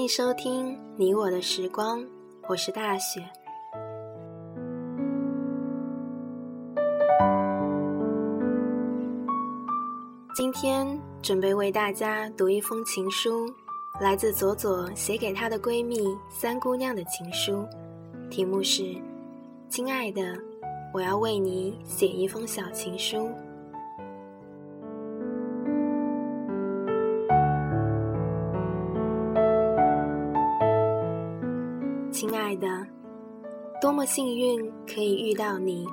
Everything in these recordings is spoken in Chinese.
欢迎收听你我的时光，我是大雪。今天准备为大家读一封情书，来自左左写给她的闺蜜三姑娘的情书，题目是：亲爱的，我要为你写一封小情书。亲爱的，多么幸运可以遇到你，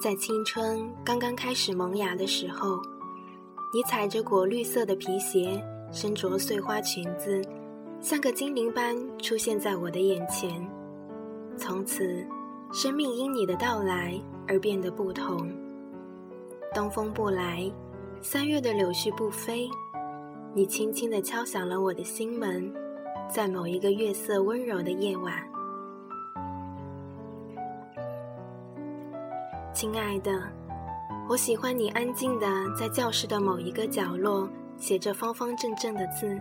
在青春刚刚开始萌芽的时候，你踩着果绿色的皮鞋，身着碎花裙子，像个精灵般出现在我的眼前。从此，生命因你的到来而变得不同。东风不来，三月的柳絮不飞，你轻轻地敲响了我的心门，在某一个月色温柔的夜晚。亲爱的，我喜欢你安静的在教室的某一个角落写着方方正正的字。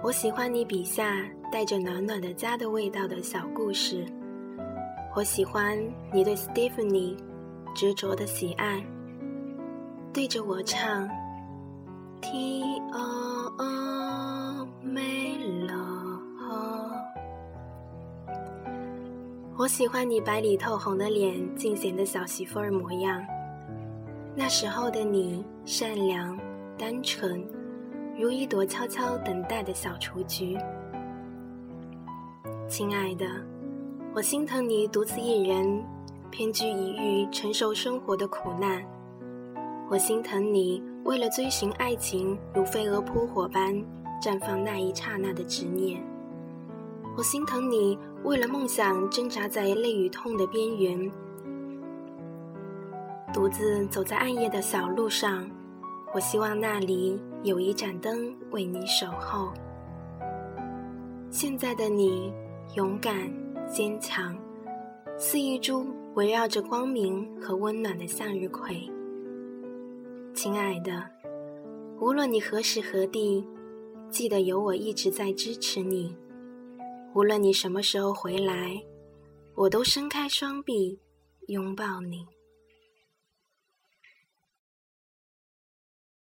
我喜欢你笔下带着暖暖的家的味道的小故事。我喜欢你对 Stephanie 执着的喜爱，对着我唱。T O 我喜欢你白里透红的脸，尽显的小媳妇儿模样。那时候的你，善良、单纯，如一朵悄悄等待的小雏菊。亲爱的，我心疼你独自一人，偏居一隅，承受生活的苦难。我心疼你为了追寻爱情，如飞蛾扑火般绽放那一刹那的执念。我心疼你，为了梦想挣扎在泪与痛的边缘，独自走在暗夜的小路上。我希望那里有一盏灯为你守候。现在的你，勇敢坚强，似一株围绕着光明和温暖的向日葵。亲爱的，无论你何时何地，记得有我一直在支持你。无论你什么时候回来，我都伸开双臂拥抱你。